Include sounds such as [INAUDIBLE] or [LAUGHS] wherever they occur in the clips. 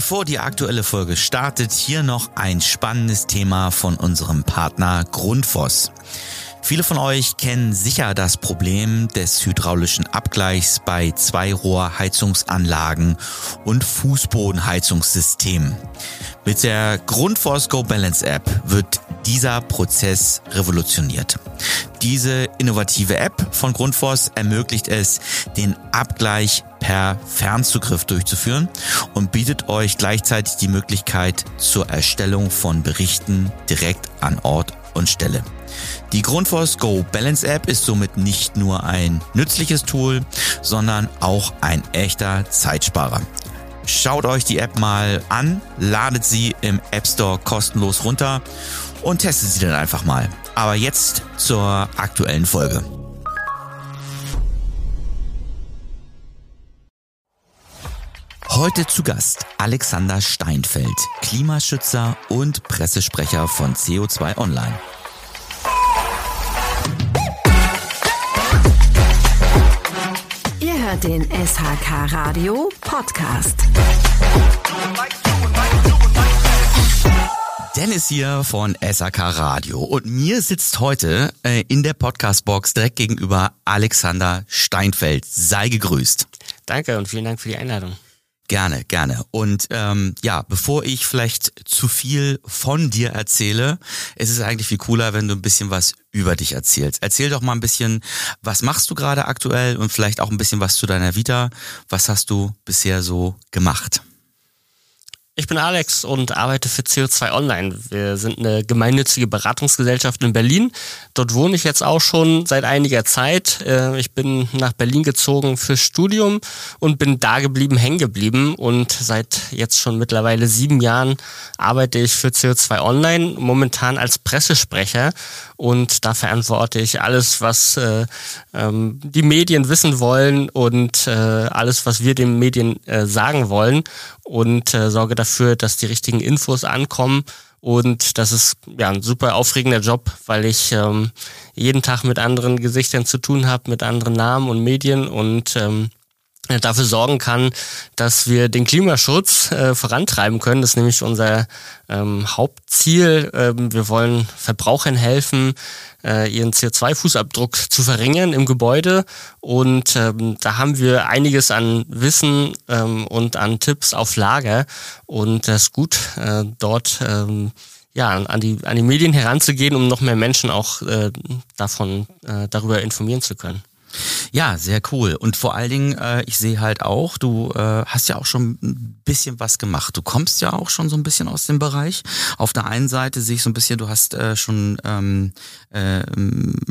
Bevor die aktuelle Folge startet, hier noch ein spannendes Thema von unserem Partner Grundfos. Viele von euch kennen sicher das Problem des hydraulischen Abgleichs bei Zweirohrheizungsanlagen und Fußbodenheizungssystemen. Mit der Grundforce Go Balance App wird dieser Prozess revolutioniert. Diese innovative App von Grundfos ermöglicht es, den Abgleich per Fernzugriff durchzuführen und bietet euch gleichzeitig die Möglichkeit zur Erstellung von Berichten direkt an Ort und Stelle. Die Grundfos Go Balance App ist somit nicht nur ein nützliches Tool, sondern auch ein echter Zeitsparer. Schaut euch die App mal an, ladet sie im App Store kostenlos runter und testet sie dann einfach mal. Aber jetzt zur aktuellen Folge. Heute zu Gast Alexander Steinfeld, Klimaschützer und Pressesprecher von CO2 Online. Ihr hört den SHK Radio Podcast. Dennis hier von SAK Radio und mir sitzt heute äh, in der Podcastbox direkt gegenüber Alexander Steinfeld. Sei gegrüßt. Danke und vielen Dank für die Einladung. Gerne, gerne. Und ähm, ja, bevor ich vielleicht zu viel von dir erzähle, ist es eigentlich viel cooler, wenn du ein bisschen was über dich erzählst. Erzähl doch mal ein bisschen, was machst du gerade aktuell und vielleicht auch ein bisschen was zu deiner Vita. Was hast du bisher so gemacht? Ich bin Alex und arbeite für CO2 Online. Wir sind eine gemeinnützige Beratungsgesellschaft in Berlin. Dort wohne ich jetzt auch schon seit einiger Zeit. Äh, ich bin nach Berlin gezogen fürs Studium und bin da geblieben, hängen geblieben. Und seit jetzt schon mittlerweile sieben Jahren arbeite ich für CO2 Online, momentan als Pressesprecher. Und da verantworte ich alles, was äh, ähm, die Medien wissen wollen und äh, alles, was wir den Medien sagen wollen und äh, sorge dafür, dass die richtigen Infos ankommen. Und das ist ja ein super aufregender Job, weil ich ähm, jeden Tag mit anderen Gesichtern zu tun habe, mit anderen Namen und Medien und ähm, dafür sorgen kann, dass wir den Klimaschutz äh, vorantreiben können. Das ist nämlich unser ähm, Hauptziel. Ähm, wir wollen Verbrauchern helfen, äh, ihren CO2-Fußabdruck zu verringern im Gebäude. Und ähm, da haben wir einiges an Wissen ähm, und an Tipps auf Lager. Und das ist gut, äh, dort ähm, ja, an die, an die Medien heranzugehen, um noch mehr Menschen auch äh, davon äh, darüber informieren zu können. Ja, sehr cool. Und vor allen Dingen, äh, ich sehe halt auch, du äh, hast ja auch schon ein bisschen was gemacht. Du kommst ja auch schon so ein bisschen aus dem Bereich. Auf der einen Seite sehe ich so ein bisschen, du hast äh, schon ähm, äh,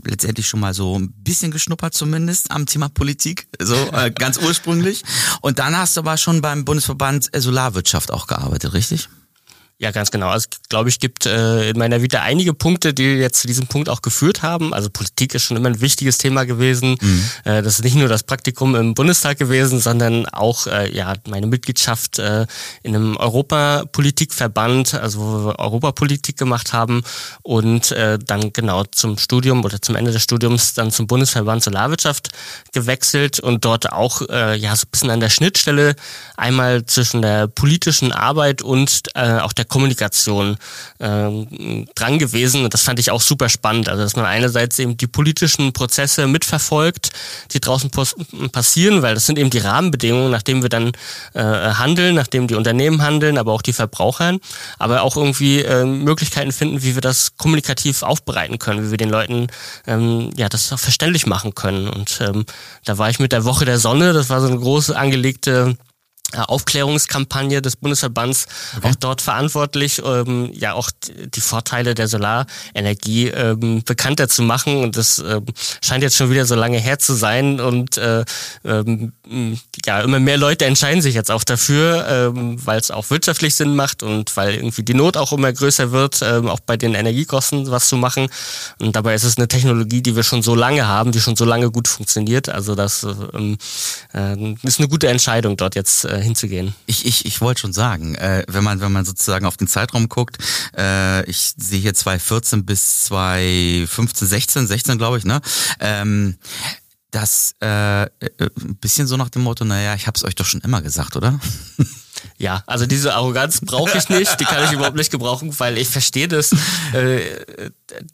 letztendlich schon mal so ein bisschen geschnuppert zumindest am Thema Politik, so äh, [LAUGHS] ganz ursprünglich. Und dann hast du aber schon beim Bundesverband Solarwirtschaft auch gearbeitet, richtig? Ja, ganz genau. Also glaube ich, gibt äh, in meiner Vita einige Punkte, die jetzt zu diesem Punkt auch geführt haben. Also Politik ist schon immer ein wichtiges Thema gewesen. Mhm. Äh, das ist nicht nur das Praktikum im Bundestag gewesen, sondern auch äh, ja meine Mitgliedschaft äh, in einem Europapolitikverband, also wo wir Europapolitik gemacht haben und äh, dann genau zum Studium oder zum Ende des Studiums dann zum Bundesverband Solarwirtschaft gewechselt und dort auch äh, ja so ein bisschen an der Schnittstelle einmal zwischen der politischen Arbeit und äh, auch der Kommunikation ähm, dran gewesen und das fand ich auch super spannend. Also dass man einerseits eben die politischen Prozesse mitverfolgt, die draußen passieren, weil das sind eben die Rahmenbedingungen, nachdem wir dann äh, handeln, nachdem die Unternehmen handeln, aber auch die Verbraucher, aber auch irgendwie äh, Möglichkeiten finden, wie wir das kommunikativ aufbereiten können, wie wir den Leuten ähm, ja das auch verständlich machen können. Und ähm, da war ich mit der Woche der Sonne, das war so eine große angelegte Aufklärungskampagne des Bundesverbands okay. auch dort verantwortlich, ähm, ja auch die Vorteile der Solarenergie ähm, bekannter zu machen. Und das ähm, scheint jetzt schon wieder so lange her zu sein. Und äh, ähm, ja, immer mehr Leute entscheiden sich jetzt auch dafür, ähm, weil es auch wirtschaftlich Sinn macht und weil irgendwie die Not auch immer größer wird, ähm, auch bei den Energiekosten was zu machen. Und dabei ist es eine Technologie, die wir schon so lange haben, die schon so lange gut funktioniert. Also das ähm, äh, ist eine gute Entscheidung, dort jetzt äh, hinzugehen. Ich, ich, ich wollte schon sagen, äh, wenn man wenn man sozusagen auf den Zeitraum guckt, äh, ich sehe hier 2014 bis 2015, 16, 16 glaube ich, ne? Ähm, das äh, ein äh, bisschen so nach dem Motto, naja, ich habe es euch doch schon immer gesagt, oder? [LAUGHS] Ja, also diese Arroganz brauche ich nicht, die kann ich überhaupt nicht gebrauchen, weil ich verstehe das. Äh,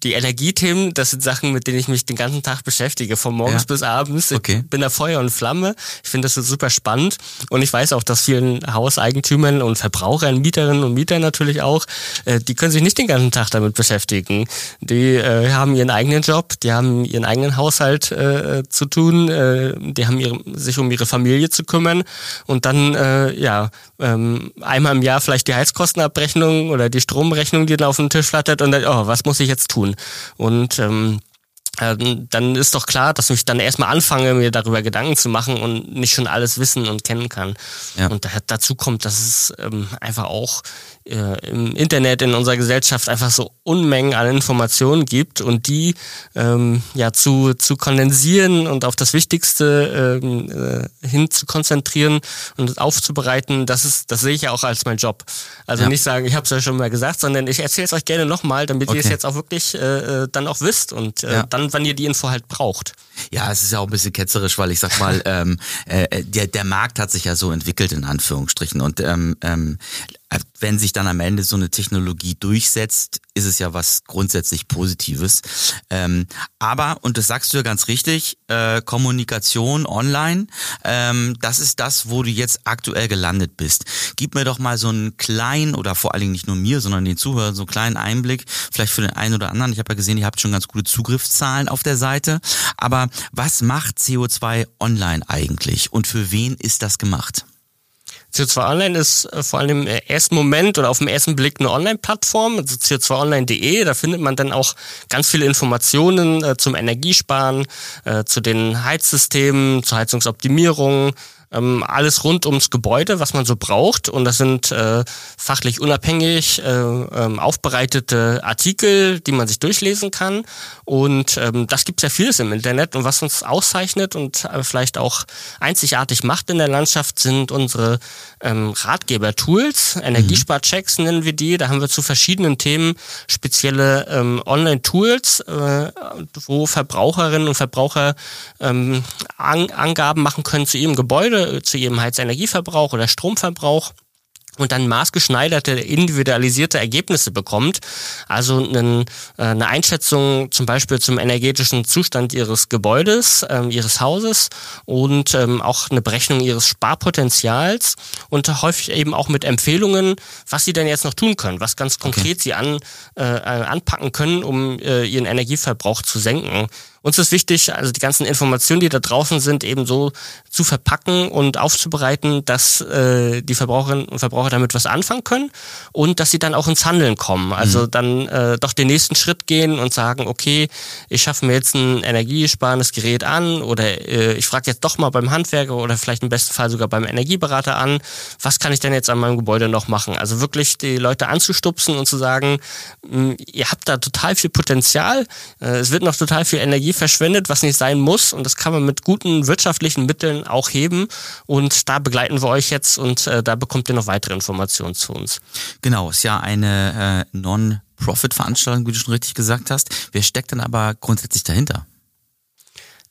die Energiethemen, das sind Sachen, mit denen ich mich den ganzen Tag beschäftige, von morgens ja. bis abends. Ich okay. bin da Feuer und Flamme. Ich finde das super spannend und ich weiß auch, dass vielen Hauseigentümern und Verbrauchern, Mieterinnen und Mietern natürlich auch, äh, die können sich nicht den ganzen Tag damit beschäftigen. Die äh, haben ihren eigenen Job, die haben ihren eigenen Haushalt äh, zu tun, äh, die haben ihre, sich um ihre Familie zu kümmern und dann äh, ja ähm, einmal im Jahr vielleicht die Heizkostenabrechnung oder die Stromrechnung, die dann auf den Tisch flattert und dann, oh, was muss ich jetzt tun? Und ähm, ähm, dann ist doch klar, dass ich dann erstmal anfange, mir darüber Gedanken zu machen und nicht schon alles wissen und kennen kann. Ja. Und dazu kommt, dass es ähm, einfach auch im Internet, in unserer Gesellschaft einfach so Unmengen an Informationen gibt und die ähm, ja zu, zu kondensieren und auf das Wichtigste ähm, äh, hin zu konzentrieren und aufzubereiten, das ist, das sehe ich ja auch als mein Job. Also ja. nicht sagen, ich habe es ja schon mal gesagt, sondern ich erzähle es euch gerne nochmal, damit okay. ihr es jetzt auch wirklich äh, äh, dann auch wisst und äh, ja. dann, wann ihr die Info halt braucht. Ja, es ist ja auch ein bisschen ketzerisch, weil ich sag mal, [LAUGHS] ähm, äh, der, der Markt hat sich ja so entwickelt, in Anführungsstrichen. Und ähm, ähm, wenn sich dann am Ende so eine Technologie durchsetzt, ist es ja was grundsätzlich Positives. Ähm, aber, und das sagst du ja ganz richtig, äh, Kommunikation online, ähm, das ist das, wo du jetzt aktuell gelandet bist. Gib mir doch mal so einen kleinen, oder vor allen Dingen nicht nur mir, sondern den Zuhörern, so einen kleinen Einblick, vielleicht für den einen oder anderen. Ich habe ja gesehen, ihr habt schon ganz gute Zugriffszahlen auf der Seite. Aber was macht CO2 online eigentlich und für wen ist das gemacht? CO2 Online ist äh, vor allem im ersten Moment oder auf den ersten Blick eine Online-Plattform, also co2online.de. Da findet man dann auch ganz viele Informationen äh, zum Energiesparen, äh, zu den Heizsystemen, zur Heizungsoptimierung, ähm, alles rund ums Gebäude, was man so braucht. Und das sind äh, fachlich unabhängig äh, ähm, aufbereitete Artikel, die man sich durchlesen kann. Und ähm, das gibt ja vieles im Internet. Und was uns auszeichnet und äh, vielleicht auch einzigartig macht in der Landschaft, sind unsere ähm, Ratgeber-Tools. Energiesparchecks nennen wir die. Da haben wir zu verschiedenen Themen spezielle ähm, Online-Tools, äh, wo Verbraucherinnen und Verbraucher ähm, An Angaben machen können zu ihrem Gebäude zu ihrem Heizenergieverbrauch oder Stromverbrauch und dann maßgeschneiderte, individualisierte Ergebnisse bekommt. Also einen, äh, eine Einschätzung zum Beispiel zum energetischen Zustand ihres Gebäudes, äh, ihres Hauses und ähm, auch eine Berechnung ihres Sparpotenzials und häufig eben auch mit Empfehlungen, was sie denn jetzt noch tun können, was ganz konkret okay. sie an, äh, anpacken können, um äh, ihren Energieverbrauch zu senken. Uns ist wichtig, also die ganzen Informationen, die da draußen sind, eben so zu verpacken und aufzubereiten, dass äh, die Verbraucherinnen und Verbraucher damit was anfangen können und dass sie dann auch ins Handeln kommen. Also mhm. dann äh, doch den nächsten Schritt gehen und sagen, okay, ich schaffe mir jetzt ein energiesparendes Gerät an oder äh, ich frage jetzt doch mal beim Handwerker oder vielleicht im besten Fall sogar beim Energieberater an, was kann ich denn jetzt an meinem Gebäude noch machen? Also wirklich die Leute anzustupsen und zu sagen, mh, ihr habt da total viel Potenzial, äh, es wird noch total viel Energie verschwendet, was nicht sein muss. Und das kann man mit guten wirtschaftlichen Mitteln auch heben. Und da begleiten wir euch jetzt und äh, da bekommt ihr noch weitere Informationen zu uns. Genau, ist ja eine äh, Non-Profit-Veranstaltung, wie du schon richtig gesagt hast. Wer steckt denn aber grundsätzlich dahinter?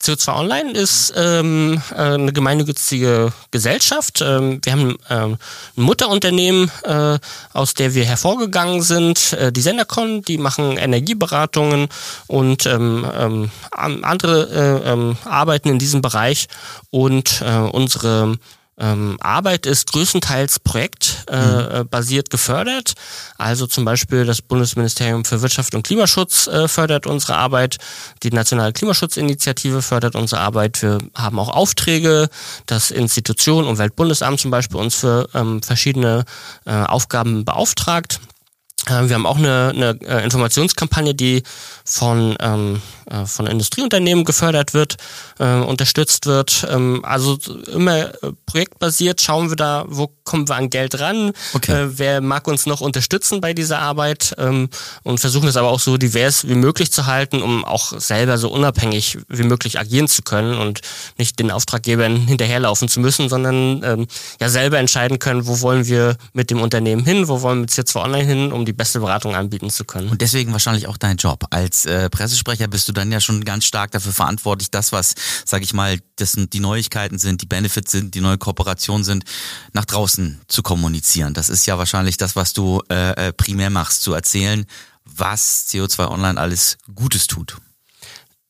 CO2 Online ist ähm, äh, eine gemeinnützige Gesellschaft. Ähm, wir haben ähm, ein Mutterunternehmen, äh, aus der wir hervorgegangen sind, äh, die Sendercon, die machen Energieberatungen und ähm, ähm, andere äh, ähm, arbeiten in diesem Bereich und äh, unsere ähm, Arbeit ist größtenteils projektbasiert äh, mhm. gefördert. Also zum Beispiel das Bundesministerium für Wirtschaft und Klimaschutz äh, fördert unsere Arbeit, die Nationale Klimaschutzinitiative fördert unsere Arbeit. Wir haben auch Aufträge, das Institution Umweltbundesamt zum Beispiel uns für ähm, verschiedene äh, Aufgaben beauftragt. Äh, wir haben auch eine, eine äh, Informationskampagne, die von, ähm, äh, von Industrieunternehmen gefördert wird, äh, unterstützt wird. Ähm, also immer projektbasiert schauen wir da, wo kommen wir an Geld ran, okay. äh, wer mag uns noch unterstützen bei dieser Arbeit ähm, und versuchen es aber auch so divers wie möglich zu halten, um auch selber so unabhängig wie möglich agieren zu können und nicht den Auftraggebern hinterherlaufen zu müssen, sondern ähm, ja selber entscheiden können, wo wollen wir mit dem Unternehmen hin, wo wollen wir jetzt zwar online hin, um die beste Beratung anbieten zu können. Und deswegen wahrscheinlich auch dein Job. Als äh, Pressesprecher bist du dann ja schon ganz stark dafür verantwortlich, das, was, sag ich mal, das sind die Neuigkeiten sind, die Benefits sind, die neue Kooperationen sind, nach draußen zu kommunizieren. Das ist ja wahrscheinlich das, was du äh, äh primär machst, zu erzählen, was CO2 Online alles Gutes tut.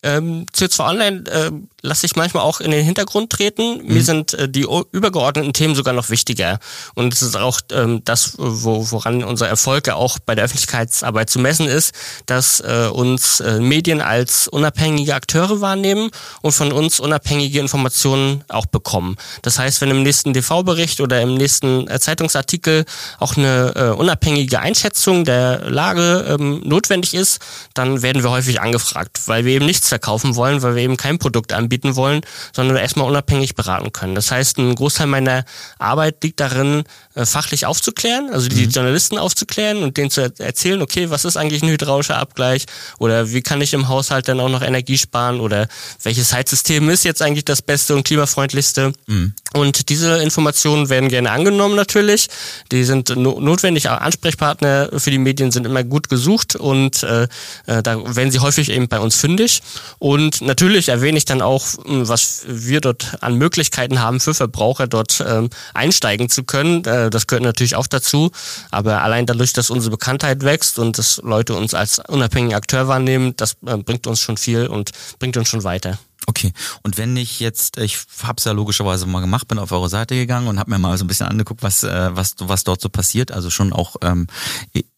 Ähm, CO2 Online äh, lasse ich manchmal auch in den Hintergrund treten. Mhm. Mir sind äh, die übergeordneten Themen sogar noch wichtiger. Und es ist auch ähm, das, wo, woran unser Erfolg ja auch bei der Öffentlichkeitsarbeit zu messen ist, dass äh, uns äh, Medien als unabhängige Akteure wahrnehmen und von uns unabhängige Informationen auch bekommen. Das heißt, wenn im nächsten TV-Bericht oder im nächsten äh, Zeitungsartikel auch eine äh, unabhängige Einschätzung der Lage ähm, notwendig ist, dann werden wir häufig angefragt, weil wir eben nichts verkaufen wollen, weil wir eben kein Produkt anbieten wollen, sondern erstmal unabhängig beraten können. Das heißt, ein Großteil meiner Arbeit liegt darin, äh, fachlich aufzuklären, also die mhm. Journalisten aufzuklären und denen zu erzählen, okay, was ist eigentlich ein hydraulischer Abgleich oder wie kann ich im Haushalt dann auch noch Energie sparen oder welches Heizsystem ist jetzt eigentlich das beste und klimafreundlichste. Mhm. Und diese Informationen werden gerne angenommen natürlich. Die sind no notwendig, Ansprechpartner für die Medien sind immer gut gesucht und äh, äh da werden sie häufig eben bei uns fündig. Und natürlich erwähne ich dann auch, hm, was wir dort an Möglichkeiten haben für Verbraucher dort ähm, einsteigen zu können. Äh, das gehört natürlich auch dazu. Aber allein dadurch, dass unsere Bekanntheit wächst und dass Leute uns als unabhängigen Akteur wahrnehmen, das äh, bringt uns schon viel und bringt uns schon weiter. Okay, und wenn ich jetzt, ich habe es ja logischerweise mal gemacht, bin auf eure Seite gegangen und habe mir mal so ein bisschen angeguckt, was, äh, was, was dort so passiert. Also schon auch ähm,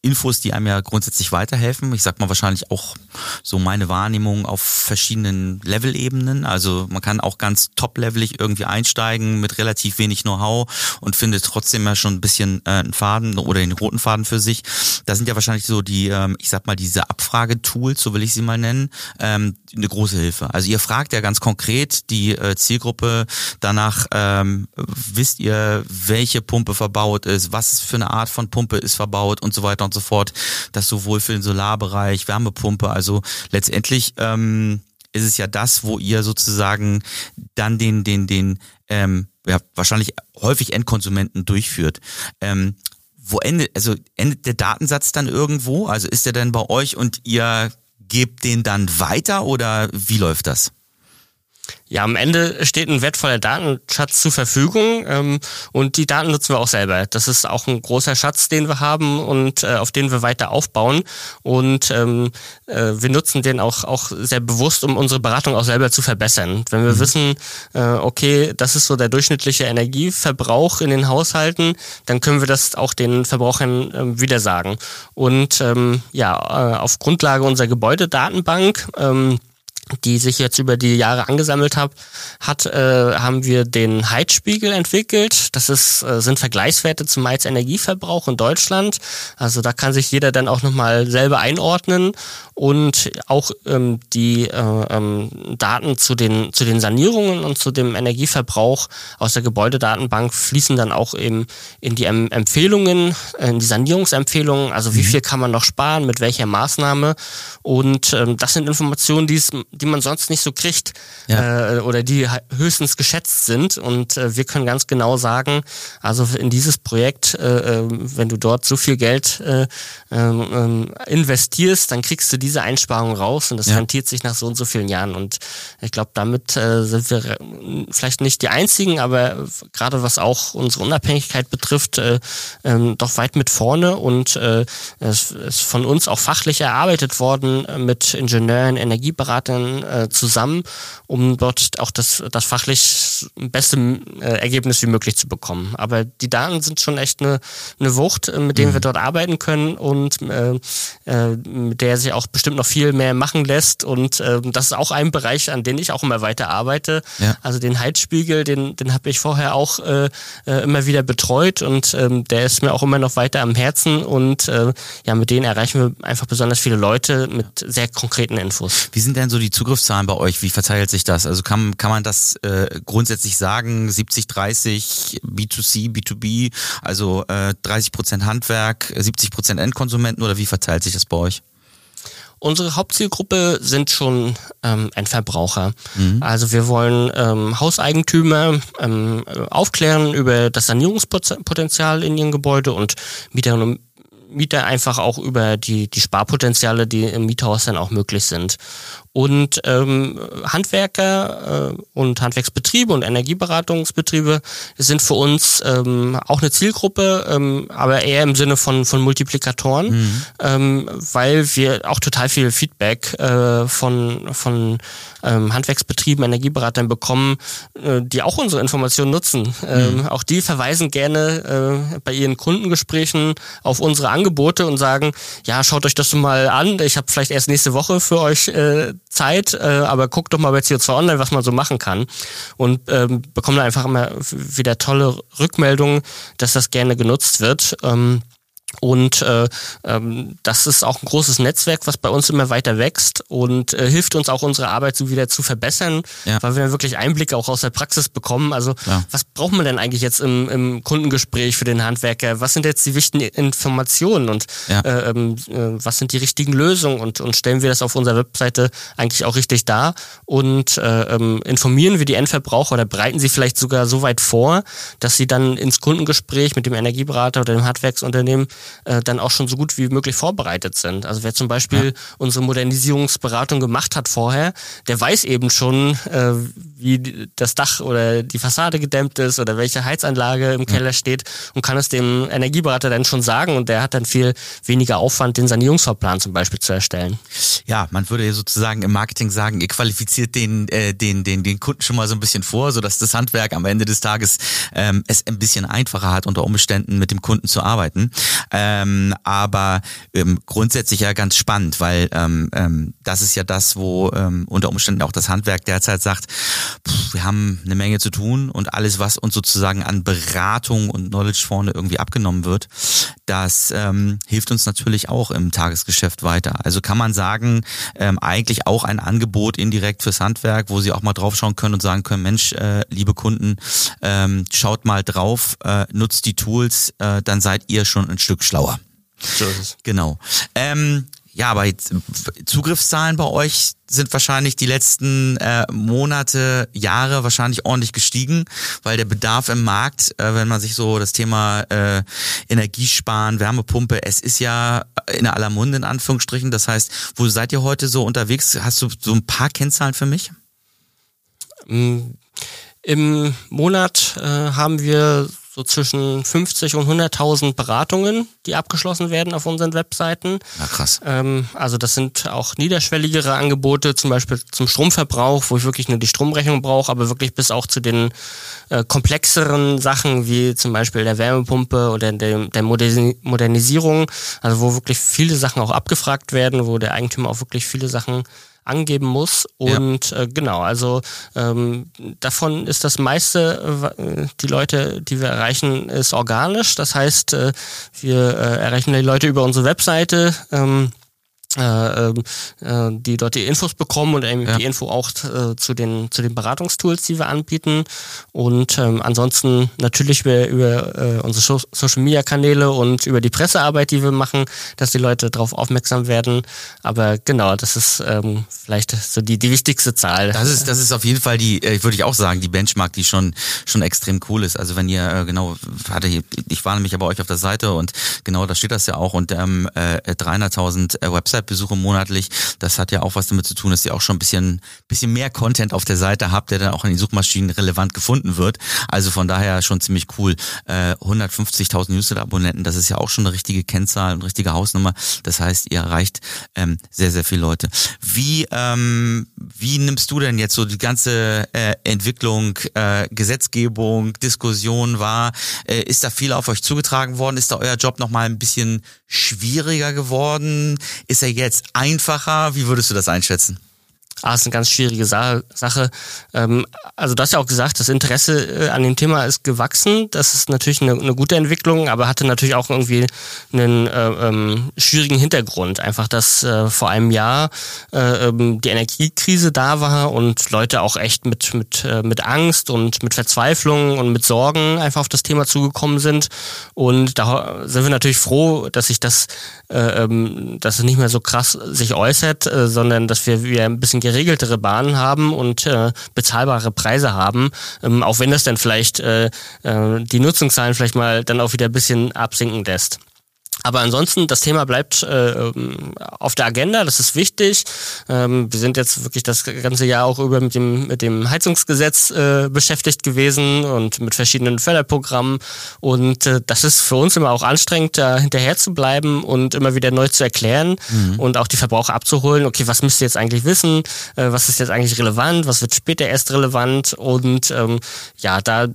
Infos, die einem ja grundsätzlich weiterhelfen. Ich sag mal wahrscheinlich auch so meine Wahrnehmung auf verschiedenen Levelebenen. Also man kann auch ganz top-levelig irgendwie einsteigen mit relativ wenig Know-how und findet trotzdem ja schon ein bisschen äh, einen Faden oder den roten Faden für sich. Da sind ja wahrscheinlich so die, ähm, ich sag mal, diese Abfragetools, so will ich sie mal nennen, ähm, eine große Hilfe. Also ihr fragt ja ganz konkret die äh, Zielgruppe danach, ähm, wisst ihr, welche Pumpe verbaut ist, was für eine Art von Pumpe ist verbaut und so weiter und so fort. Das sowohl für den Solarbereich, Wärmepumpe, also letztendlich ähm, ist es ja das, wo ihr sozusagen dann den, den, den, ähm, ja, wahrscheinlich häufig Endkonsumenten durchführt. Ähm, wo endet, also endet der Datensatz dann irgendwo? Also ist der denn bei euch und ihr gebt den dann weiter oder wie läuft das? Ja, am Ende steht ein wertvoller Datenschatz zur Verfügung ähm, und die Daten nutzen wir auch selber. Das ist auch ein großer Schatz, den wir haben und äh, auf den wir weiter aufbauen. Und ähm, äh, wir nutzen den auch, auch sehr bewusst, um unsere Beratung auch selber zu verbessern. Wenn wir mhm. wissen, äh, okay, das ist so der durchschnittliche Energieverbrauch in den Haushalten, dann können wir das auch den Verbrauchern äh, wieder sagen. Und ähm, ja, äh, auf Grundlage unserer Gebäudedatenbank ähm, die sich jetzt über die Jahre angesammelt hat, hat äh, haben wir den Heizspiegel entwickelt. Das ist, äh, sind Vergleichswerte zum Heizenergieverbrauch in Deutschland. Also da kann sich jeder dann auch nochmal selber einordnen und auch ähm, die äh, ähm, Daten zu den, zu den Sanierungen und zu dem Energieverbrauch aus der Gebäudedatenbank fließen dann auch eben in die em Empfehlungen, in die Sanierungsempfehlungen, also wie mhm. viel kann man noch sparen, mit welcher Maßnahme. Und ähm, das sind Informationen, die es die man sonst nicht so kriegt ja. äh, oder die höchstens geschätzt sind. Und äh, wir können ganz genau sagen, also in dieses Projekt, äh, äh wenn du dort so viel Geld äh, ähm, äh, investierst, dann kriegst du diese Einsparung raus und das ja. rentiert sich nach so und so vielen Jahren. Und ich glaube, damit äh, sind wir vielleicht nicht die einzigen, aber gerade was auch unsere Unabhängigkeit betrifft, äh, doch weit mit vorne und es ist von uns auch fachlich erarbeitet worden mit Ingenieuren, Energieberatern, äh, zusammen, um dort auch das, das fachlich beste äh, Ergebnis wie möglich zu bekommen. Aber die Daten sind schon echt eine, eine Wucht, äh, mit denen mhm. wir dort arbeiten können und äh, äh, mit der sich auch bestimmt noch viel mehr machen lässt. Und äh, das ist auch ein Bereich, an dem ich auch immer weiter arbeite. Ja. Also den Heizspiegel, den, den habe ich vorher auch immer wieder betreut und ähm, der ist mir auch immer noch weiter am Herzen und ja, mit denen erreichen wir einfach besonders viele Leute mit sehr konkreten Infos. Wie sind denn so die Zugriffszahlen bei euch? Wie verteilt sich das? Also kann, kann man das äh, grundsätzlich sagen, 70, 30, B2C, B2B, also äh, 30 Prozent Handwerk, 70 Prozent Endkonsumenten oder wie verteilt sich das bei euch? Unsere Hauptzielgruppe sind schon ähm, Endverbraucher. Mhm. Also wir wollen ähm, Hauseigentümer ähm, aufklären über das Sanierungspotenzial in ihren Gebäude und Mieterinnen und Mieter einfach auch über die, die Sparpotenziale, die im Miethaus dann auch möglich sind. Und ähm, Handwerker äh, und Handwerksbetriebe und Energieberatungsbetriebe sind für uns ähm, auch eine Zielgruppe, ähm, aber eher im Sinne von, von Multiplikatoren, mhm. ähm, weil wir auch total viel Feedback äh, von, von ähm, Handwerksbetrieben, Energieberatern bekommen, äh, die auch unsere Informationen nutzen. Ähm, mhm. Auch die verweisen gerne äh, bei ihren Kundengesprächen auf unsere Angebote und sagen, ja, schaut euch das mal an. Ich habe vielleicht erst nächste Woche für euch äh, Zeit, äh, aber guckt doch mal bei CO2 Online, was man so machen kann. Und ähm, bekommen da einfach immer wieder tolle Rückmeldungen, dass das gerne genutzt wird. Ähm, und äh, ähm, das ist auch ein großes Netzwerk, was bei uns immer weiter wächst und äh, hilft uns auch unsere Arbeit so wieder zu verbessern, ja. weil wir wirklich Einblicke auch aus der Praxis bekommen. Also ja. was braucht man denn eigentlich jetzt im, im Kundengespräch für den Handwerker? Was sind jetzt die wichtigen Informationen und ja. äh, ähm, äh, was sind die richtigen Lösungen? Und, und stellen wir das auf unserer Webseite eigentlich auch richtig dar und äh, ähm, informieren wir die Endverbraucher oder bereiten sie vielleicht sogar so weit vor, dass sie dann ins Kundengespräch mit dem Energieberater oder dem Handwerksunternehmen äh, dann auch schon so gut wie möglich vorbereitet sind. Also wer zum Beispiel ja. unsere Modernisierungsberatung gemacht hat vorher, der weiß eben schon, äh, wie das Dach oder die Fassade gedämmt ist oder welche Heizanlage im Keller steht und kann es dem Energieberater dann schon sagen und der hat dann viel weniger Aufwand, den Sanierungsfahrplan zum Beispiel zu erstellen. Ja, man würde ja sozusagen im Marketing sagen, ihr qualifiziert den, äh, den, den, den Kunden schon mal so ein bisschen vor, sodass das Handwerk am Ende des Tages ähm, es ein bisschen einfacher hat, unter Umständen mit dem Kunden zu arbeiten. Ähm, aber ähm, grundsätzlich ja ganz spannend, weil ähm, ähm, das ist ja das, wo ähm, unter Umständen auch das Handwerk derzeit sagt, pff, wir haben eine Menge zu tun und alles, was uns sozusagen an Beratung und Knowledge vorne irgendwie abgenommen wird, das ähm, hilft uns natürlich auch im Tagesgeschäft weiter. Also kann man sagen, ähm, eigentlich auch ein Angebot indirekt fürs Handwerk, wo sie auch mal draufschauen können und sagen können, Mensch, äh, liebe Kunden, ähm, schaut mal drauf, äh, nutzt die Tools, äh, dann seid ihr schon ein Stück schlauer. So ist es. Genau. Ähm, ja, aber Zugriffszahlen bei euch sind wahrscheinlich die letzten äh, Monate, Jahre wahrscheinlich ordentlich gestiegen, weil der Bedarf im Markt, äh, wenn man sich so das Thema äh, Energiesparen, Wärmepumpe, es ist ja in aller Munde in Anführungsstrichen. Das heißt, wo seid ihr heute so unterwegs? Hast du so ein paar Kennzahlen für mich? Mm, Im Monat äh, haben wir so zwischen 50 und 100.000 Beratungen, die abgeschlossen werden auf unseren Webseiten. Na krass. Ähm, also das sind auch niederschwelligere Angebote, zum Beispiel zum Stromverbrauch, wo ich wirklich nur die Stromrechnung brauche, aber wirklich bis auch zu den äh, komplexeren Sachen wie zum Beispiel der Wärmepumpe oder der, der Modernisierung, also wo wirklich viele Sachen auch abgefragt werden, wo der Eigentümer auch wirklich viele Sachen angeben muss. Und ja. äh, genau, also ähm, davon ist das meiste, äh, die Leute, die wir erreichen, ist organisch. Das heißt, äh, wir äh, erreichen die Leute über unsere Webseite. Ähm, äh, ähm, äh, die dort die Infos bekommen und eben ja. die Info auch äh, zu den zu den Beratungstools, die wir anbieten und ähm, ansonsten natürlich über, über äh, unsere Social Media Kanäle und über die Pressearbeit, die wir machen, dass die Leute darauf aufmerksam werden. Aber genau, das ist ähm, vielleicht so die die wichtigste Zahl. Das ist das ist auf jeden Fall die, äh, würde ich auch sagen, die Benchmark, die schon schon extrem cool ist. Also wenn ihr äh, genau hatte ich war nämlich aber euch auf der Seite und genau da steht das ja auch und ähm, äh, 300.000 äh, Website Website-Besuche monatlich. Das hat ja auch was damit zu tun, dass ihr auch schon ein bisschen, bisschen mehr Content auf der Seite habt, der dann auch in den Suchmaschinen relevant gefunden wird. Also von daher schon ziemlich cool. Äh, 150.000 Newsletter-Abonnenten, das ist ja auch schon eine richtige Kennzahl, eine richtige Hausnummer. Das heißt, ihr erreicht ähm, sehr, sehr viele Leute. Wie, ähm, wie nimmst du denn jetzt so die ganze äh, Entwicklung, äh, Gesetzgebung, Diskussion wahr? Äh, ist da viel auf euch zugetragen worden? Ist da euer Job nochmal ein bisschen schwieriger geworden? Ist er jetzt einfacher? Wie würdest du das einschätzen? Ah, ist eine ganz schwierige Sa Sache. Ähm, also du hast ja auch gesagt, das Interesse äh, an dem Thema ist gewachsen. Das ist natürlich eine, eine gute Entwicklung, aber hatte natürlich auch irgendwie einen äh, ähm, schwierigen Hintergrund. Einfach, dass äh, vor einem Jahr äh, ähm, die Energiekrise da war und Leute auch echt mit, mit, äh, mit Angst und mit Verzweiflung und mit Sorgen einfach auf das Thema zugekommen sind. Und da sind wir natürlich froh, dass sich das, äh, ähm, dass es nicht mehr so krass sich äußert, sondern dass wir wieder ein bisschen geregeltere Bahnen haben und äh, bezahlbare Preise haben, ähm, auch wenn das dann vielleicht äh, äh, die Nutzungszahlen vielleicht mal dann auch wieder ein bisschen absinken lässt. Aber ansonsten, das Thema bleibt äh, auf der Agenda, das ist wichtig. Ähm, wir sind jetzt wirklich das ganze Jahr auch über mit dem, mit dem Heizungsgesetz äh, beschäftigt gewesen und mit verschiedenen Förderprogrammen. Und äh, das ist für uns immer auch anstrengend, da hinterher zu bleiben und immer wieder neu zu erklären mhm. und auch die Verbraucher abzuholen. Okay, was müsst ihr jetzt eigentlich wissen? Äh, was ist jetzt eigentlich relevant? Was wird später erst relevant? Und ähm, ja, da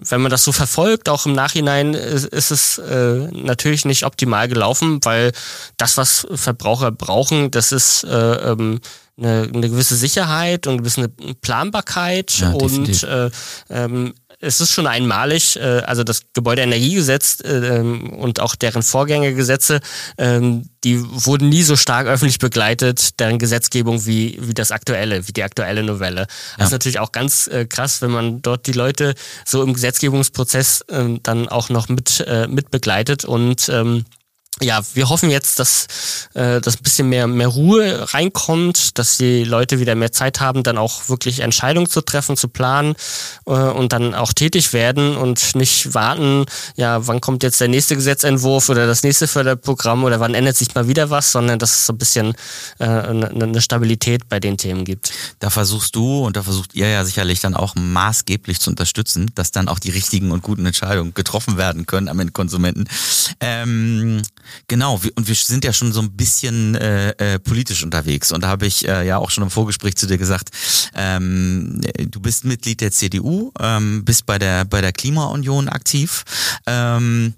wenn man das so verfolgt, auch im Nachhinein, ist, ist es äh, natürlich nicht optimal gelaufen, weil das, was Verbraucher brauchen, das ist äh, ähm, eine, eine gewisse Sicherheit und eine gewisse Planbarkeit ja, und äh, ähm, es ist schon einmalig, äh, also das Gebäudeenergiegesetz äh, ähm, und auch deren Vorgängergesetze, äh, die wurden nie so stark öffentlich begleitet, deren Gesetzgebung wie, wie das aktuelle, wie die aktuelle Novelle. Ja. Das ist natürlich auch ganz äh, krass, wenn man dort die Leute so im Gesetzgebungsprozess äh, dann auch noch mit, äh, mit begleitet und ähm, ja, wir hoffen jetzt, dass, äh, dass ein bisschen mehr, mehr Ruhe reinkommt, dass die Leute wieder mehr Zeit haben, dann auch wirklich Entscheidungen zu treffen, zu planen äh, und dann auch tätig werden und nicht warten, ja, wann kommt jetzt der nächste Gesetzentwurf oder das nächste Förderprogramm oder wann ändert sich mal wieder was, sondern dass es so ein bisschen äh, eine, eine Stabilität bei den Themen gibt. Da versuchst du und da versucht ihr ja sicherlich dann auch maßgeblich zu unterstützen, dass dann auch die richtigen und guten Entscheidungen getroffen werden können am Endkonsumenten. Ähm Genau, und wir sind ja schon so ein bisschen äh, äh, politisch unterwegs. Und da habe ich äh, ja auch schon im Vorgespräch zu dir gesagt, ähm, du bist Mitglied der CDU, ähm, bist bei der, bei der Klimaunion aktiv. Ähm,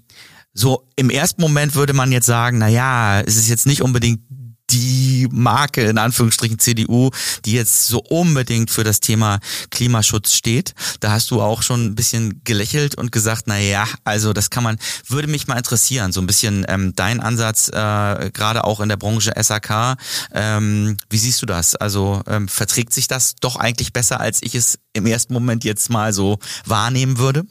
so im ersten Moment würde man jetzt sagen, na ja, es ist jetzt nicht unbedingt die Marke in Anführungsstrichen CDU, die jetzt so unbedingt für das Thema Klimaschutz steht. Da hast du auch schon ein bisschen gelächelt und gesagt, na ja, also das kann man, würde mich mal interessieren, so ein bisschen ähm, dein Ansatz, äh, gerade auch in der Branche SAK. Ähm, wie siehst du das? Also ähm, verträgt sich das doch eigentlich besser, als ich es im ersten Moment jetzt mal so wahrnehmen würde?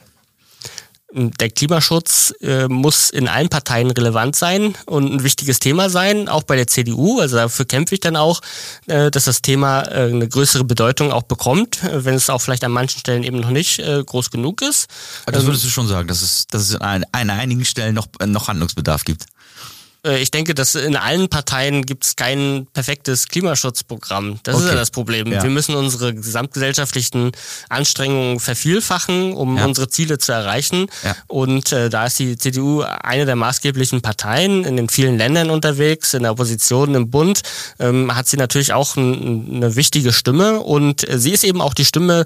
Der Klimaschutz äh, muss in allen Parteien relevant sein und ein wichtiges Thema sein, auch bei der CDU. Also dafür kämpfe ich dann auch, äh, dass das Thema äh, eine größere Bedeutung auch bekommt, wenn es auch vielleicht an manchen Stellen eben noch nicht äh, groß genug ist. Aber das würdest du schon sagen, dass es, dass es an, an einigen Stellen noch, noch Handlungsbedarf gibt? Äh, ich denke, dass in allen Parteien gibt es kein perfektes Klimaschutzprogramm. Das okay. ist ja das Problem. Ja. Wir müssen unsere gesamtgesellschaftlichen Anstrengungen vervielfachen, um ja. unsere Ziele zu erreichen. Ja. Und äh, da ist die CDU eine der maßgeblichen Parteien in den vielen Ländern unterwegs, in der Opposition im Bund, ähm, hat sie natürlich auch ein, eine wichtige Stimme und äh, sie ist eben auch die Stimme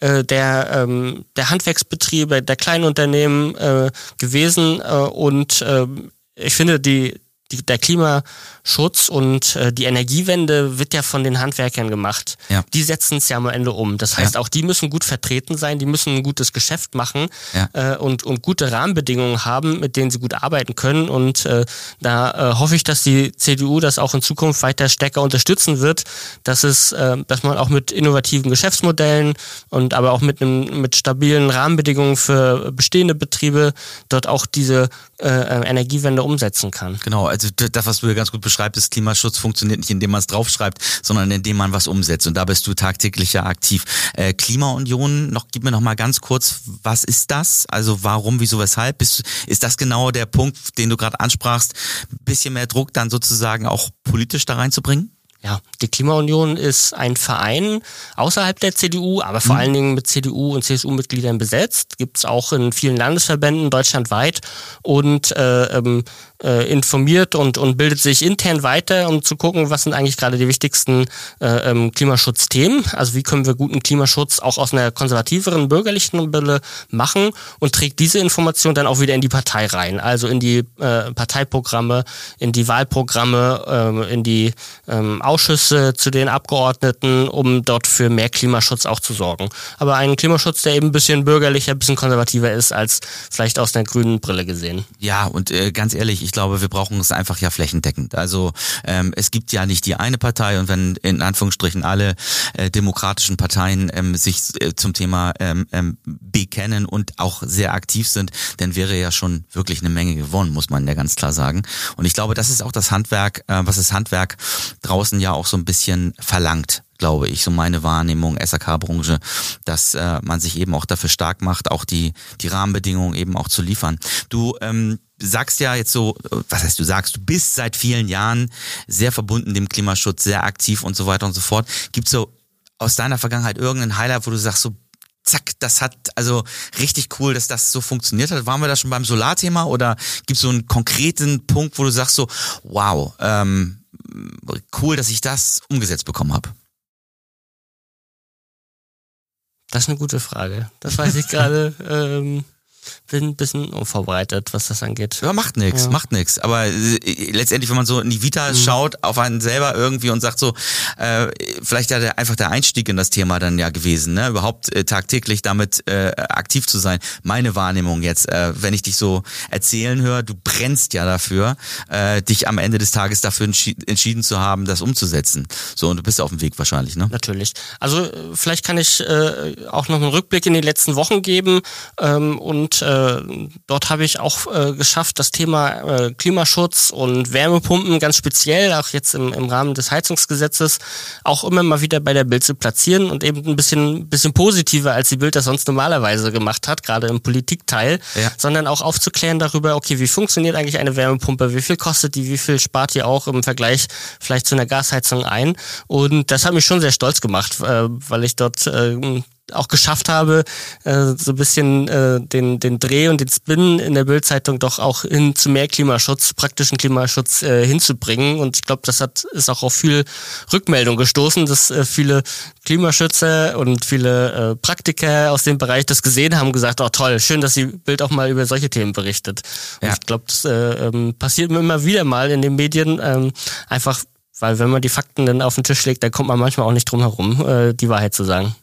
äh, der, ähm, der Handwerksbetriebe, der Kleinunternehmen äh, gewesen äh, und äh, ich finde, die, die, der Klimaschutz und äh, die Energiewende wird ja von den Handwerkern gemacht. Ja. Die setzen es ja am Ende um. Das heißt, ja. auch die müssen gut vertreten sein, die müssen ein gutes Geschäft machen ja. äh, und, und gute Rahmenbedingungen haben, mit denen sie gut arbeiten können. Und äh, da äh, hoffe ich, dass die CDU das auch in Zukunft weiter stärker unterstützen wird, dass es, äh, dass man auch mit innovativen Geschäftsmodellen und aber auch mit einem mit stabilen Rahmenbedingungen für bestehende Betriebe dort auch diese äh, Energiewende umsetzen kann. Genau, also das, was du ganz gut beschreibst, ist Klimaschutz funktioniert nicht, indem man es draufschreibt, sondern indem man was umsetzt. Und da bist du tagtäglich ja aktiv. Äh, Klimaunion, noch gib mir noch mal ganz kurz, was ist das? Also warum, wieso, weshalb? Bist, ist das genau der Punkt, den du gerade ansprachst, bisschen mehr Druck dann sozusagen auch politisch da reinzubringen? Ja, die Klimaunion ist ein Verein außerhalb der CDU, aber vor mhm. allen Dingen mit CDU und CSU-Mitgliedern besetzt. Gibt's auch in vielen Landesverbänden deutschlandweit und äh, ähm, äh, informiert und, und bildet sich intern weiter, um zu gucken, was sind eigentlich gerade die wichtigsten äh, ähm, Klimaschutzthemen. Also wie können wir guten Klimaschutz auch aus einer konservativeren bürgerlichen Brille machen und trägt diese Information dann auch wieder in die Partei rein. Also in die äh, Parteiprogramme, in die Wahlprogramme, äh, in die ähm, Ausschüsse zu den Abgeordneten, um dort für mehr Klimaschutz auch zu sorgen. Aber einen Klimaschutz, der eben ein bisschen bürgerlicher, ein bisschen konservativer ist, als vielleicht aus einer grünen Brille gesehen. Ja, und äh, ganz ehrlich, ich glaube, wir brauchen es einfach ja flächendeckend. Also ähm, es gibt ja nicht die eine Partei und wenn in Anführungsstrichen alle äh, demokratischen Parteien ähm, sich äh, zum Thema ähm, ähm, bekennen und auch sehr aktiv sind, dann wäre ja schon wirklich eine Menge gewonnen, muss man ja ganz klar sagen. Und ich glaube, das ist auch das Handwerk, äh, was das Handwerk draußen ja auch so ein bisschen verlangt glaube ich, so meine Wahrnehmung, SAK-Branche, dass äh, man sich eben auch dafür stark macht, auch die, die Rahmenbedingungen eben auch zu liefern. Du ähm, sagst ja jetzt so, was heißt du sagst, du bist seit vielen Jahren sehr verbunden dem Klimaschutz, sehr aktiv und so weiter und so fort. Gibt so aus deiner Vergangenheit irgendein Highlight, wo du sagst so, zack, das hat also richtig cool, dass das so funktioniert hat. Waren wir da schon beim Solarthema oder gibt es so einen konkreten Punkt, wo du sagst so, wow, ähm, cool, dass ich das umgesetzt bekommen habe? Das ist eine gute Frage. Das weiß ich [LAUGHS] gerade. ähm, bin ein bisschen unvorbereitet, was das angeht. Ja, macht nichts, Ja. macht nichts. Aber äh, letztendlich, wenn man so in die Vita Mhm. schaut, auf einen selber irgendwie und sagt so, äh, vielleicht ja der, einfach der Einstieg in das Thema dann ja gewesen, ne? überhaupt äh, tagtäglich damit äh, aktiv zu sein. Meine Wahrnehmung jetzt, äh, wenn ich dich so erzählen höre, du brennst ja dafür, äh, dich am Ende des Tages dafür entschi entschieden zu haben, das umzusetzen. So, und du bist auf dem Weg wahrscheinlich, ne? Natürlich. Also äh, vielleicht kann ich äh, auch noch einen Rückblick in die letzten Wochen geben ähm, und äh, dort habe ich auch äh, geschafft, das Thema äh, Klimaschutz und Wärmepumpen ganz speziell, auch jetzt im, im Rahmen des Heizungsgesetzes, auch immer mal wieder bei der Bild zu platzieren und eben ein bisschen, bisschen positiver, als die Bild das sonst normalerweise gemacht hat, gerade im Politikteil, Ja. sondern auch aufzuklären darüber, okay, wie funktioniert eigentlich eine Wärmepumpe, wie viel kostet die, wie viel spart die auch im Vergleich vielleicht zu einer Gasheizung ein. Und das hat mich schon sehr stolz gemacht, äh, weil ich dort äh, auch geschafft habe, äh, so ein bisschen äh, den, den Dreh und den Spin in der Bildzeitung doch auch hin zu mehr Klimaschutz, praktischen Klimaschutz äh, hinzubringen. Und ich glaube, das hat ist auch auf viel Rückmeldung gestoßen, dass äh, viele Klimaschützer und viele äh, Praktiker aus dem Bereich das gesehen haben, gesagt, oh toll, schön, dass die Bild auch mal über solche Themen berichtet. Und Ja. ich glaube, das äh, ähm, passiert mir immer wieder mal in den Medien, ähm, einfach weil wenn man die Fakten dann auf den Tisch legt, dann kommt man manchmal auch nicht drum herum, äh, die Wahrheit zu sagen.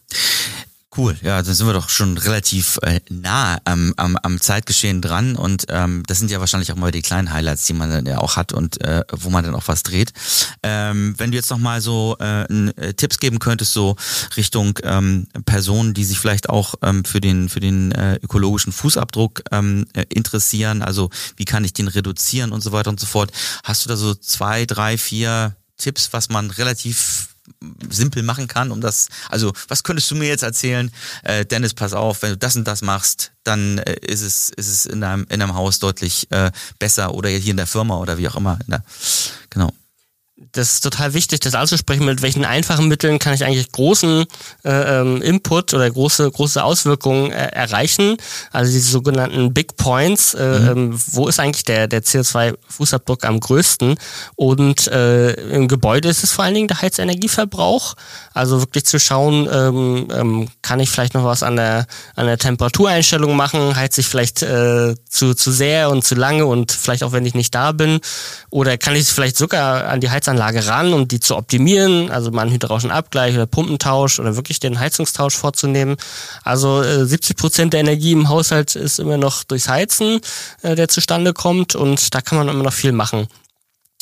Cool, ja, dann sind wir doch schon relativ äh, nah am, am, am Zeitgeschehen dran und ähm, das sind ja wahrscheinlich auch mal die kleinen Highlights, die man dann ja auch hat und äh, wo man dann auch was dreht. Ähm, wenn du jetzt nochmal so äh, äh, Tipps geben könntest, so Richtung ähm, Personen, die sich vielleicht auch ähm, für den für den äh, ökologischen Fußabdruck ähm, äh, interessieren, also wie kann ich den reduzieren und so weiter und so fort. Hast du da so zwei, drei, vier Tipps, was man relativ simpel machen kann, um das, also was könntest du mir jetzt erzählen, äh, Dennis, pass auf, wenn du das und das machst, dann äh, ist es, ist es in deinem, in deinem Haus deutlich äh, besser oder hier in der Firma oder wie auch immer. Der, genau. Das ist total wichtig, das anzusprechen, mit welchen einfachen Mitteln kann ich eigentlich großen äh, ähm, Input oder große, große Auswirkungen äh, erreichen. Also diese sogenannten Big Points, äh, ähm, wo ist eigentlich der, der CO2-Fußabdruck am größten? Und äh, im Gebäude ist es vor allen Dingen der Heizenergieverbrauch. Also wirklich zu schauen, ähm, ähm, kann ich vielleicht noch was an der, an der Temperatureinstellung machen, heize ich vielleicht äh, zu, zu sehr und zu lange und vielleicht auch wenn ich nicht da bin. Oder kann ich vielleicht sogar an die Heizanlage ran, um die zu optimieren, also mal einen hydraulischen Abgleich oder Pumpentausch oder wirklich den Heizungstausch vorzunehmen. Also äh, 70 Prozent der Energie im Haushalt ist immer noch durchs Heizen, äh, der zustande kommt und da kann man immer noch viel machen.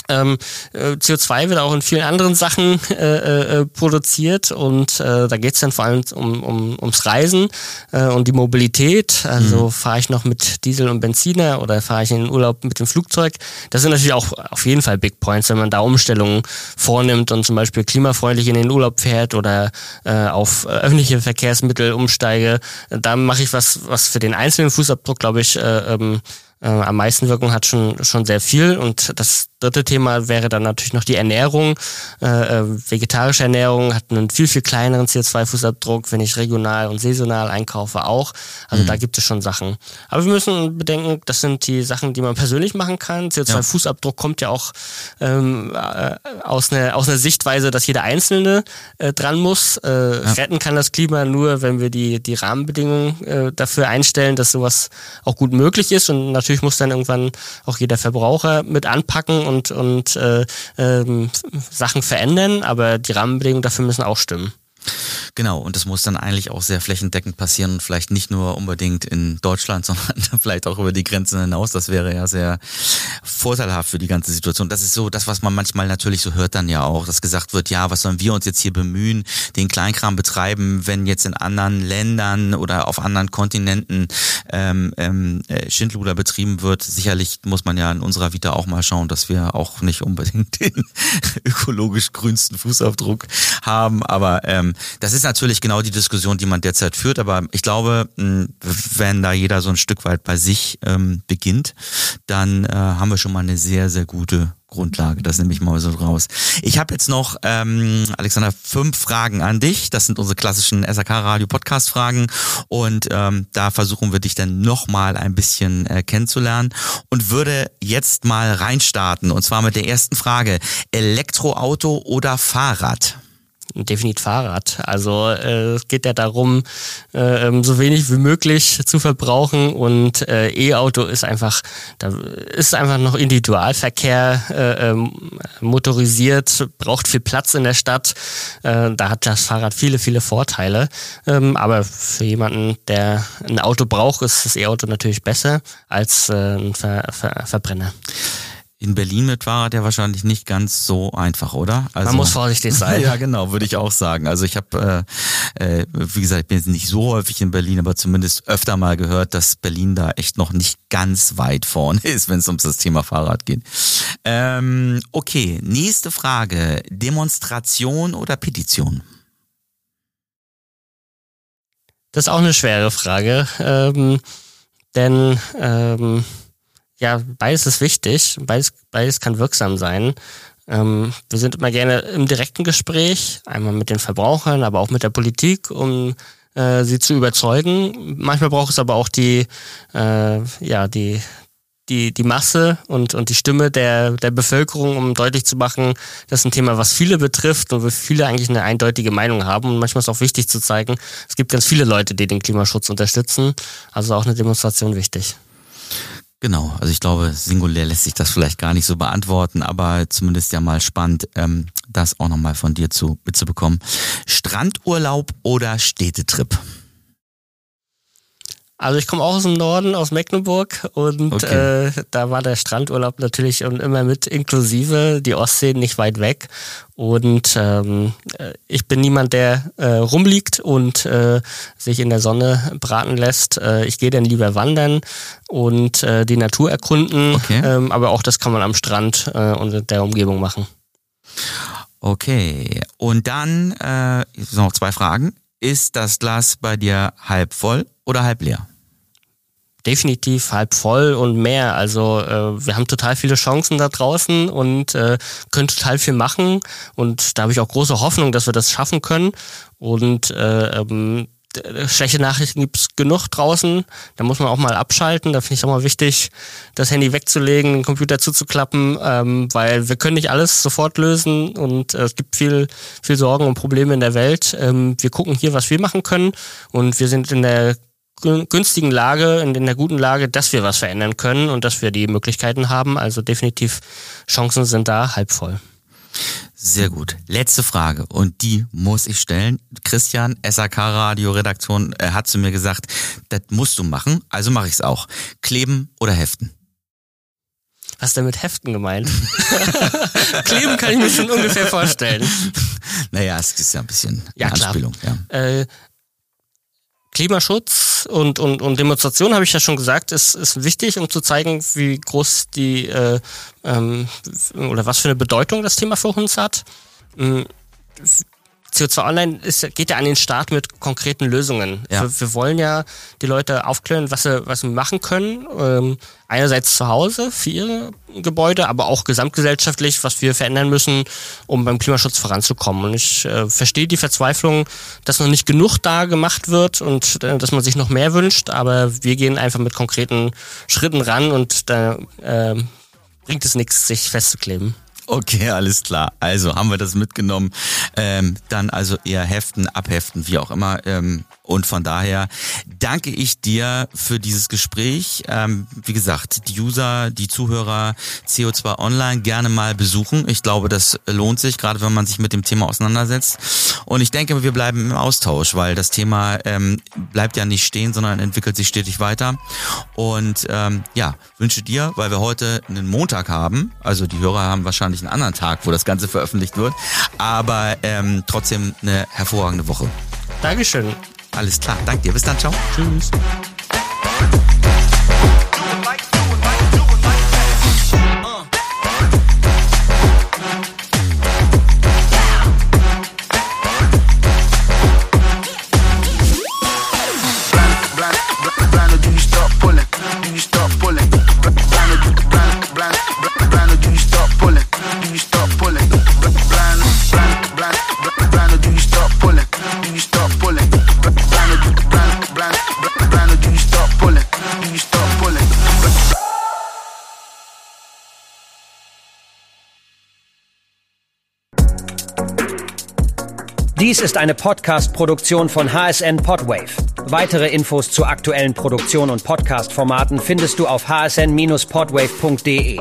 Ähm, äh, CO2 wird auch in vielen anderen Sachen äh, äh, produziert und äh, da geht's dann vor allem um, um, ums Reisen äh, und die Mobilität. Also mhm. fahre ich noch mit Diesel und Benziner oder fahre ich in den Urlaub mit dem Flugzeug. Das sind natürlich auch auf jeden Fall Big Points, wenn man da Umstellungen vornimmt und zum Beispiel klimafreundlich in den Urlaub fährt oder äh, auf öffentliche Verkehrsmittel umsteige. Da mache ich was, was für den einzelnen Fußabdruck, glaube ich, äh, ähm, äh, am meisten Wirkung hat schon schon sehr viel und das dritte Thema wäre dann natürlich noch die Ernährung. Äh, äh, vegetarische Ernährung hat einen viel viel kleineren CO2-Fußabdruck, wenn ich regional und saisonal einkaufe auch. Also mhm. da gibt es schon Sachen. Aber wir müssen bedenken, das sind die Sachen, die man persönlich machen kann. CO2-Fußabdruck kommt ja auch ähm, äh, aus einer aus einer Sichtweise, dass jeder Einzelne äh, dran muss. Äh, ja. Retten kann das Klima nur, wenn wir die die Rahmenbedingungen äh, dafür einstellen, dass sowas auch gut möglich ist und natürlich natürlich muss dann irgendwann auch jeder Verbraucher mit anpacken und, und äh, ähm, Sachen verändern, aber die Rahmenbedingungen dafür müssen auch stimmen. Genau, und das muss dann eigentlich auch sehr flächendeckend passieren und vielleicht nicht nur unbedingt in Deutschland, [LAUGHS] sondern vielleicht auch über die Grenzen hinaus. Das wäre ja sehr vorteilhaft für die ganze Situation. Das ist so das, was man manchmal natürlich so hört dann ja auch, dass gesagt wird, ja, was sollen wir uns jetzt hier bemühen, den Kleinkram betreiben, wenn jetzt in anderen Ländern oder auf anderen Kontinenten ähm, ähm, Schindluder betrieben wird. Sicherlich muss man ja in unserer Vita auch mal schauen, dass wir auch nicht unbedingt [LAUGHS] den ökologisch grünsten Fußabdruck haben, aber ähm, das ist natürlich genau die Diskussion, die man derzeit führt, aber ich glaube, wenn da jeder so ein Stück weit bei sich ähm, beginnt, dann äh, haben wir schon mal eine sehr, sehr gute Grundlage. Das nehme ich mal so raus. Ich habe jetzt noch, ähm, Alexander, fünf Fragen an dich. Das sind unsere klassischen SAK-Radio-Podcast-Fragen. Und ähm, da versuchen wir dich dann nochmal ein bisschen äh, kennenzulernen und würde jetzt mal reinstarten. Und zwar mit der ersten Frage. Elektroauto oder Fahrrad? Definitiv Fahrrad. Also äh, es geht ja darum, äh, ähm, so wenig wie möglich zu verbrauchen und äh, E-Auto ist einfach, da ist einfach noch Individualverkehr äh, ähm, motorisiert, braucht viel Platz in der Stadt. Äh, da hat das Fahrrad viele, viele Vorteile. Ähm, aber für jemanden, der ein Auto braucht, ist das E-Auto natürlich besser als äh, ein Ver Ver Verbrenner in Berlin mit Fahrrad ja wahrscheinlich nicht ganz so einfach, oder? Also, Man muss vorsichtig sein. [LAUGHS] ja, genau, würde ich auch sagen. Also ich habe, äh, äh, wie gesagt, ich bin jetzt nicht so häufig in Berlin, aber zumindest öfter mal gehört, dass Berlin da echt noch nicht ganz weit vorne [LAUGHS] ist, wenn es um das Thema Fahrrad geht. Ähm, okay, nächste Frage. Demonstration oder Petition? Das ist auch eine schwere Frage, ähm, denn ähm, ja, beides ist wichtig, beides, beides kann wirksam sein. Ähm, wir sind immer gerne im direkten Gespräch, einmal mit den Verbrauchern, aber auch mit der Politik, um äh, sie zu überzeugen. Manchmal braucht es aber auch die, äh, ja, die, die, die Masse und, und die Stimme der, der Bevölkerung, um deutlich zu machen, das ist ein Thema, was viele betrifft und wo viele eigentlich eine eindeutige Meinung haben. Und manchmal ist auch wichtig zu zeigen, es gibt ganz viele Leute, die den Klimaschutz unterstützen. Also auch eine Demonstration wichtig. Genau, also ich glaube, singulär lässt sich das vielleicht gar nicht so beantworten, aber zumindest ja mal spannend, ähm, das auch nochmal von dir zu mitzubekommen. Strandurlaub oder Städtetrip? Also ich komme auch aus dem Norden, aus Mecklenburg und okay. äh, da war der Strandurlaub natürlich immer mit inklusive, die Ostsee nicht weit weg. Und ähm, äh, ich bin niemand, der äh, rumliegt und äh, sich in der Sonne braten lässt. Äh, ich gehe dann lieber wandern und äh, die Natur erkunden, okay. ähm, aber auch das kann man am Strand äh, und der Umgebung machen. Okay, und dann äh, noch zwei Fragen. Ist das Glas bei dir halb voll oder halb leer? definitiv halb voll und mehr. Also äh, wir haben total viele Chancen da draußen und äh, können total viel machen. Und da habe ich auch große Hoffnung, dass wir das schaffen können. Und äh, ähm, schlechte Nachrichten gibt's genug draußen. Da muss man auch mal abschalten. Da finde ich auch mal wichtig, das Handy wegzulegen, den Computer zuzuklappen, ähm, weil wir können nicht alles sofort lösen und äh, es gibt viel, viel Sorgen und Probleme in der Welt. Ähm, wir gucken hier, was wir machen können und wir sind in der günstigen Lage, in der guten Lage, dass wir was verändern können und dass wir die Möglichkeiten haben. Also definitiv Chancen sind da halb voll. Sehr gut. Letzte Frage und die muss ich stellen. Christian, SAK Radio Redaktion, äh, hat zu mir gesagt, das musst du machen, also mache ich es auch. Kleben oder heften? Was ist denn mit Heften gemeint? [LAUGHS] Kleben kann ich mir schon ungefähr vorstellen. Naja, es ist ja ein bisschen ja, Anspielung. Ja. Äh, Klimaschutz und, und, und Demonstration, habe ich ja schon gesagt, ist, ist wichtig, um zu zeigen, wie groß die äh, ähm, oder was für eine Bedeutung das Thema für uns hat. Mm, CO2 Online ist, geht ja an den Start mit konkreten Lösungen. Ja. Wir, wir, wollen ja die Leute aufklären, was sie, was sie machen können. Ähm, einerseits zu Hause für ihre Gebäude, aber auch gesamtgesellschaftlich, was wir verändern müssen, um beim Klimaschutz voranzukommen. Und ich äh, verstehe die Verzweiflung, dass noch nicht genug da gemacht wird und äh, dass man sich noch mehr wünscht, aber wir gehen einfach mit konkreten Schritten ran und da äh, bringt es nichts, sich festzukleben. Okay, alles klar. Also haben wir das mitgenommen. Ähm, dann also eher heften, abheften, wie auch immer. Ähm, und von daher danke ich dir für dieses Gespräch. Ähm, wie gesagt, die User, die Zuhörer CO2 Online gerne mal besuchen. Ich glaube, das lohnt sich, gerade wenn man sich mit dem Thema auseinandersetzt. Und ich denke, wir bleiben im Austausch, weil das Thema ähm, bleibt ja nicht stehen, sondern entwickelt sich stetig weiter. Und ähm, ja, wünsche dir, weil wir heute einen Montag haben, also die Hörer haben wahrscheinlich einen anderen Tag, wo das Ganze veröffentlicht wird, aber ähm, trotzdem eine hervorragende Woche. Dankeschön. Alles klar. Danke dir. Bis dann. Ciao. Tschüss. Dies ist eine Podcast-Produktion von HSN Podwave. Weitere Infos zu aktuellen Produktionen und Podcast-Formaten findest du auf hsn-podwave.de.